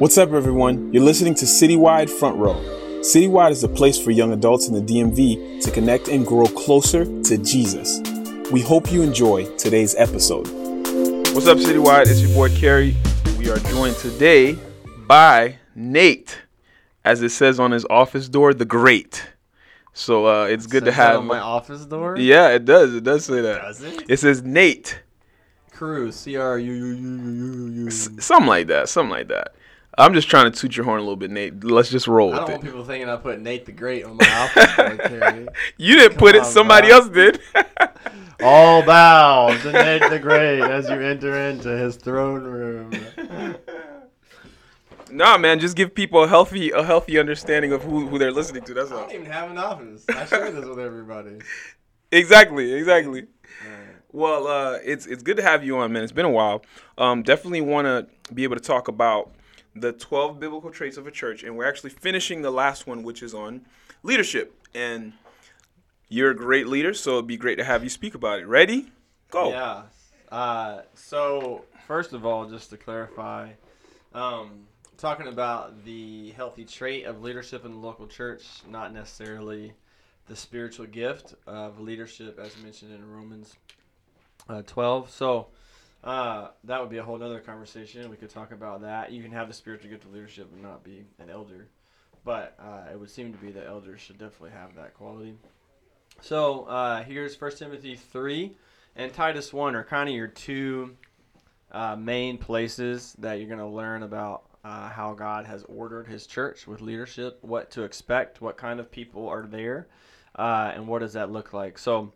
What's up, everyone? You're listening to Citywide Front Row. Citywide is a place for young adults in the DMV to connect and grow closer to Jesus. We hope you enjoy today's episode. What's up, Citywide? It's your boy Kerry. We are joined today by Nate, as it says on his office door, the Great. So uh, it's good to Says that have on my office door. Yeah, it does. It does say that. Does it? It says Nate. Cruz, C R U U U U U S- U. something like that. Something like that. I'm just trying to toot your horn a little bit, Nate. Let's just roll I with don't it. want people thinking I put Nate the Great on my office You didn't put it. on, Somebody bro. else did. All bow to Nate the Great as you enter into his throne room. nah, man. Just give people a healthy, a healthy understanding of who, who they're listening to. That's all. I don't even have an office. I share this with everybody. Exactly. Exactly. Alright. Well, uh, it's it's good to have you on, man. It's been a while. Um, definitely want to be able to talk about the 12 biblical traits of a church, and we're actually finishing the last one, which is on leadership. And you're a great leader, so it'd be great to have you speak about it. Ready? Go. Yeah. Uh, so first of all, just to clarify, um, talking about the healthy trait of leadership in the local church, not necessarily the spiritual gift of leadership, as mentioned in Romans uh, 12. So uh, that would be a whole other conversation. We could talk about that. You can have the spiritual gift of leadership and not be an elder, but uh, it would seem to be that elders should definitely have that quality. So uh, here's First Timothy 3 and Titus 1 are kind of your two uh, main places that you're going to learn about uh, how God has ordered his church with leadership, what to expect, what kind of people are there, uh, and what does that look like. So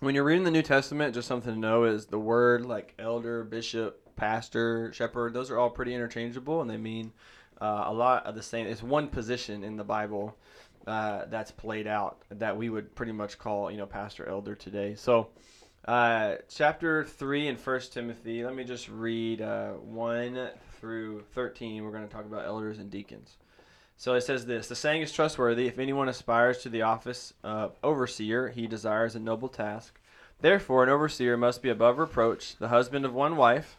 when you're reading the New Testament, just something to know is the word like elder, bishop, pastor, shepherd, those are all pretty interchangeable and they mean uh, a lot of the same. It's one position in the Bible uh, that's played out that we would pretty much call, you know, pastor, elder today. So, uh, chapter 3 in First Timothy, let me just read uh, 1 through 13. We're going to talk about elders and deacons. So it says this The saying is trustworthy. If anyone aspires to the office of overseer, he desires a noble task. Therefore, an overseer must be above reproach, the husband of one wife.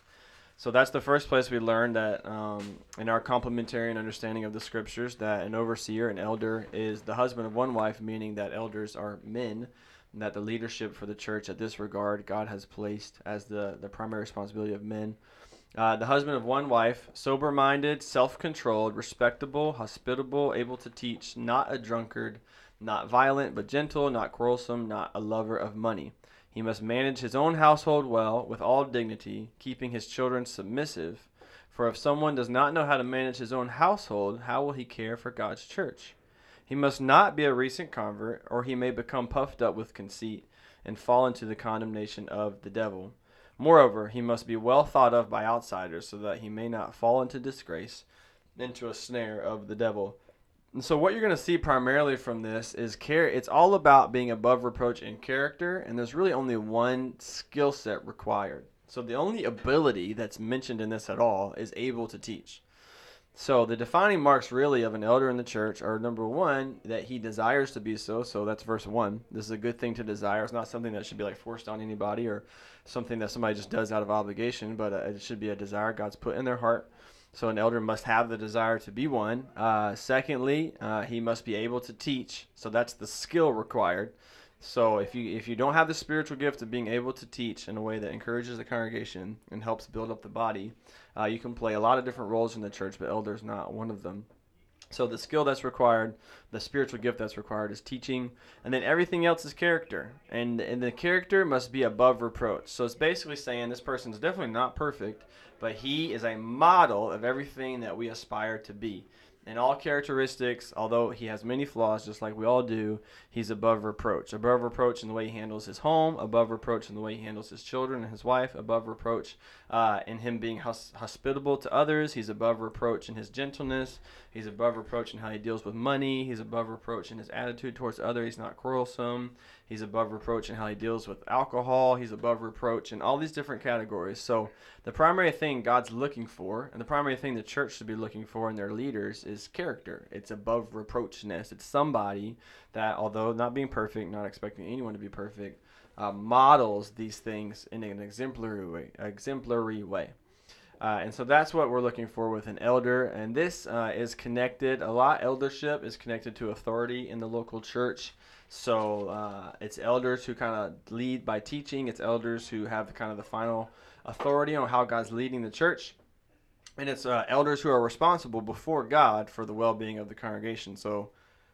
So that's the first place we learned that um, in our complementarian understanding of the scriptures that an overseer, an elder, is the husband of one wife, meaning that elders are men, and that the leadership for the church at this regard God has placed as the, the primary responsibility of men. Uh, the husband of one wife, sober minded, self controlled, respectable, hospitable, able to teach, not a drunkard, not violent, but gentle, not quarrelsome, not a lover of money. He must manage his own household well, with all dignity, keeping his children submissive. For if someone does not know how to manage his own household, how will he care for God's church? He must not be a recent convert, or he may become puffed up with conceit and fall into the condemnation of the devil. Moreover, he must be well thought of by outsiders, so that he may not fall into disgrace, into a snare of the devil. And so, what you're going to see primarily from this is care. It's all about being above reproach in character, and there's really only one skill set required. So, the only ability that's mentioned in this at all is able to teach. So, the defining marks really of an elder in the church are number one, that he desires to be so. So, that's verse one. This is a good thing to desire. It's not something that should be like forced on anybody or something that somebody just does out of obligation, but uh, it should be a desire God's put in their heart. So an elder must have the desire to be one. Uh, secondly, uh, he must be able to teach. So that's the skill required. So if you if you don't have the spiritual gift of being able to teach in a way that encourages the congregation and helps build up the body, uh, you can play a lot of different roles in the church, but elder is not one of them. So the skill that's required, the spiritual gift that's required is teaching, and then everything else is character. And and the character must be above reproach. So it's basically saying this person's definitely not perfect, but he is a model of everything that we aspire to be. In all characteristics, although he has many flaws, just like we all do, he's above reproach. Above reproach in the way he handles his home, above reproach in the way he handles his children and his wife, above reproach uh, in him being hos- hospitable to others. He's above reproach in his gentleness. He's above reproach in how he deals with money. He's above reproach in his attitude towards others. He's not quarrelsome. He's above reproach in how he deals with alcohol. He's above reproach in all these different categories. So, the primary thing God's looking for, and the primary thing the church should be looking for in their leaders, is character. It's above reproachness. It's somebody that, although not being perfect, not expecting anyone to be perfect, uh, models these things in an exemplary way. Exemplary way. Uh, and so that's what we're looking for with an elder. And this uh, is connected a lot. Eldership is connected to authority in the local church. So uh, it's elders who kind of lead by teaching. It's elders who have kind of the final authority on how God's leading the church. And it's uh, elders who are responsible before God for the well being of the congregation. So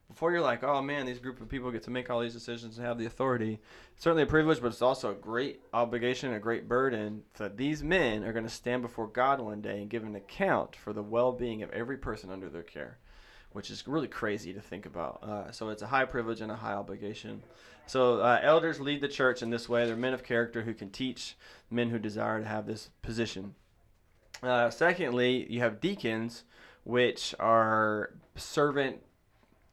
before you're like, oh man, these group of people get to make all these decisions and have the authority. It's certainly a privilege, but it's also a great obligation, a great burden that these men are going to stand before God one day and give an account for the well-being of every person under their care, which is really crazy to think about. Uh, so it's a high privilege and a high obligation. So uh, elders lead the church in this way. They're men of character who can teach men who desire to have this position. Uh, secondly, you have deacons, which are servant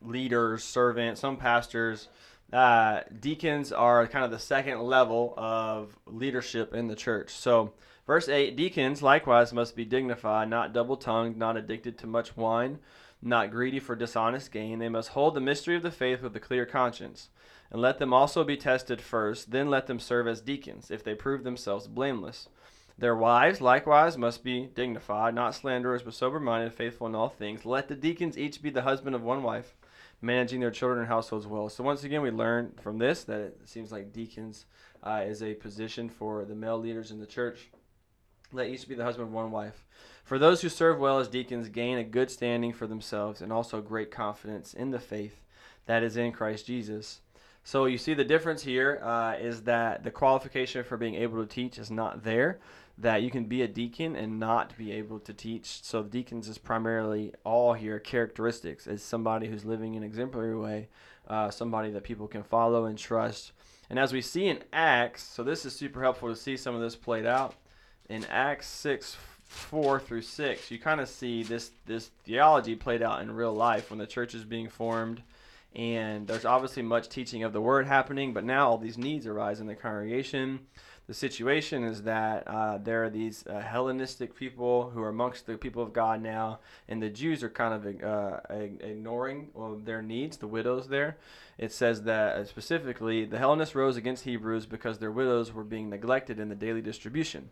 leaders, servant, some pastors. Uh, deacons are kind of the second level of leadership in the church. So, verse 8 Deacons likewise must be dignified, not double tongued, not addicted to much wine, not greedy for dishonest gain. They must hold the mystery of the faith with a clear conscience. And let them also be tested first, then let them serve as deacons, if they prove themselves blameless. Their wives likewise must be dignified, not slanderers, but sober minded, faithful in all things. Let the deacons each be the husband of one wife managing their children and households well. So once again, we learn from this that it seems like deacons uh, is a position for the male leaders in the church. Let each be the husband of one wife. For those who serve well as deacons gain a good standing for themselves and also great confidence in the faith that is in Christ Jesus. So you see the difference here uh, is that the qualification for being able to teach is not there that you can be a deacon and not be able to teach. So deacons is primarily all here characteristics as somebody who's living an exemplary way, uh, somebody that people can follow and trust. And as we see in Acts, so this is super helpful to see some of this played out in Acts six four through six. You kind of see this this theology played out in real life when the church is being formed. And there's obviously much teaching of the word happening, but now all these needs arise in the congregation the situation is that uh, there are these uh, Hellenistic people who are amongst the people of God now, and the Jews are kind of uh, ignoring well, their needs, the widows there. It says that uh, specifically the Hellenists rose against Hebrews because their widows were being neglected in the daily distribution.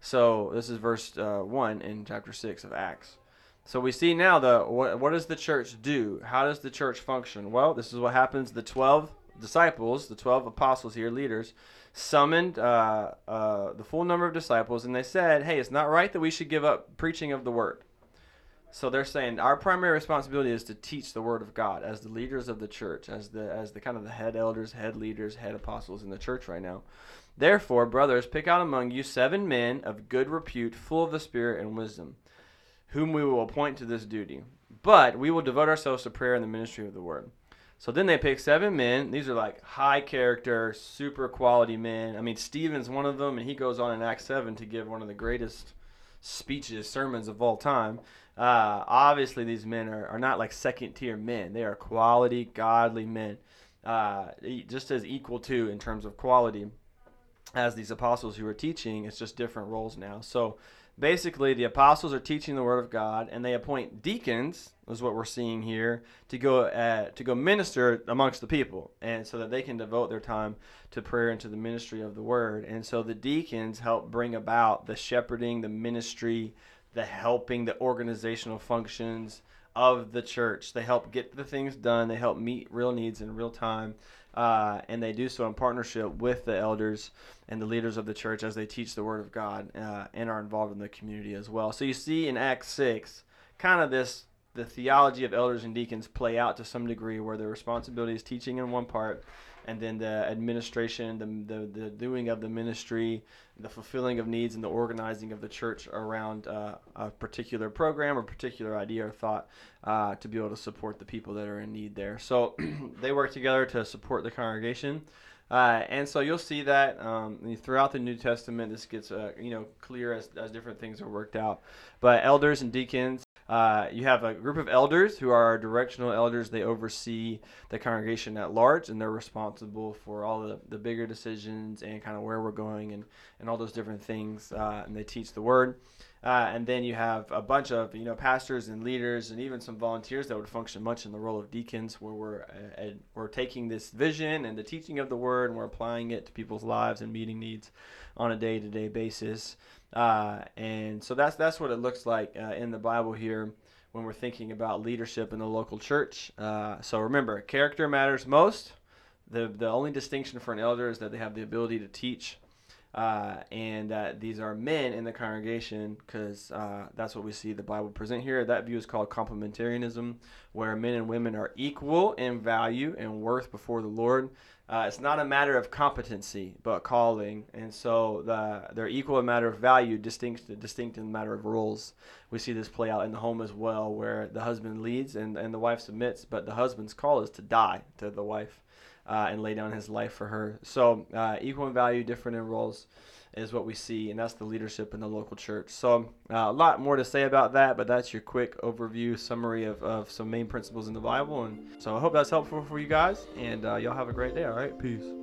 So this is verse uh, 1 in chapter 6 of Acts. So we see now the what, what does the church do? How does the church function? Well, this is what happens. The 12 disciples, the 12 apostles here, leaders, summoned uh, uh, the full number of disciples, and they said, "Hey, it's not right that we should give up preaching of the word." So they're saying our primary responsibility is to teach the word of God as the leaders of the church, as the as the kind of the head elders, head leaders, head apostles in the church right now. Therefore, brothers, pick out among you seven men of good repute, full of the Spirit and wisdom, whom we will appoint to this duty. But we will devote ourselves to prayer and the ministry of the word. So then they pick seven men. These are like high character, super quality men. I mean, Stephen's one of them, and he goes on in Acts 7 to give one of the greatest speeches, sermons of all time. Uh, obviously, these men are, are not like second tier men, they are quality, godly men, uh, just as equal to in terms of quality as these apostles who are teaching. It's just different roles now. So basically the apostles are teaching the word of God, and they appoint deacons, is what we're seeing here, to go uh, to go minister amongst the people, and so that they can devote their time to prayer and to the ministry of the word. And so the deacons help bring about the shepherding, the ministry, the helping, the organizational functions of the church. They help get the things done. They help meet real needs in real time uh, and they do so in partnership with the elders and the leaders of the church as they teach the Word of God uh, and are involved in the community as well. So you see in Acts 6 kind of this the theology of elders and deacons play out to some degree where their responsibility is teaching in one part and then the administration, the, the, the doing of the ministry, the fulfilling of needs, and the organizing of the church around uh, a particular program or particular idea or thought uh, to be able to support the people that are in need there. So they work together to support the congregation. Uh, and so you'll see that um, throughout the New Testament, this gets uh, you know clear as, as different things are worked out. But elders and deacons uh, you have a group of elders who are directional elders. They oversee the congregation at large, and they're responsible for all the, the bigger decisions and kind of where we're going and, and all those different things. Uh, and they teach the word. Uh, and then you have a bunch of you know pastors and leaders and even some volunteers that would function much in the role of deacons, where we're uh, we're taking this vision and the teaching of the word and we're applying it to people's lives and meeting needs on a day-to-day basis. Uh, and so that's that's what it looks like uh, in the Bible here when we're thinking about leadership in the local church. Uh, so remember, character matters most. The, the only distinction for an elder is that they have the ability to teach uh, and that these are men in the congregation because uh, that's what we see the Bible present here. That view is called complementarianism, where men and women are equal in value and worth before the Lord. Uh, it's not a matter of competency, but calling, and so the, they're equal in matter of value, distinct distinct in matter of roles. We see this play out in the home as well, where the husband leads and, and the wife submits, but the husband's call is to die to the wife uh, and lay down his life for her. So uh, equal in value, different in roles is what we see, and that's the leadership in the local church. So uh, a lot more to say about that, but that's your quick overview summary of, of some main principles in the Bible. And so I hope that's helpful for you guys, and uh, y'all have a great day. All right, peace.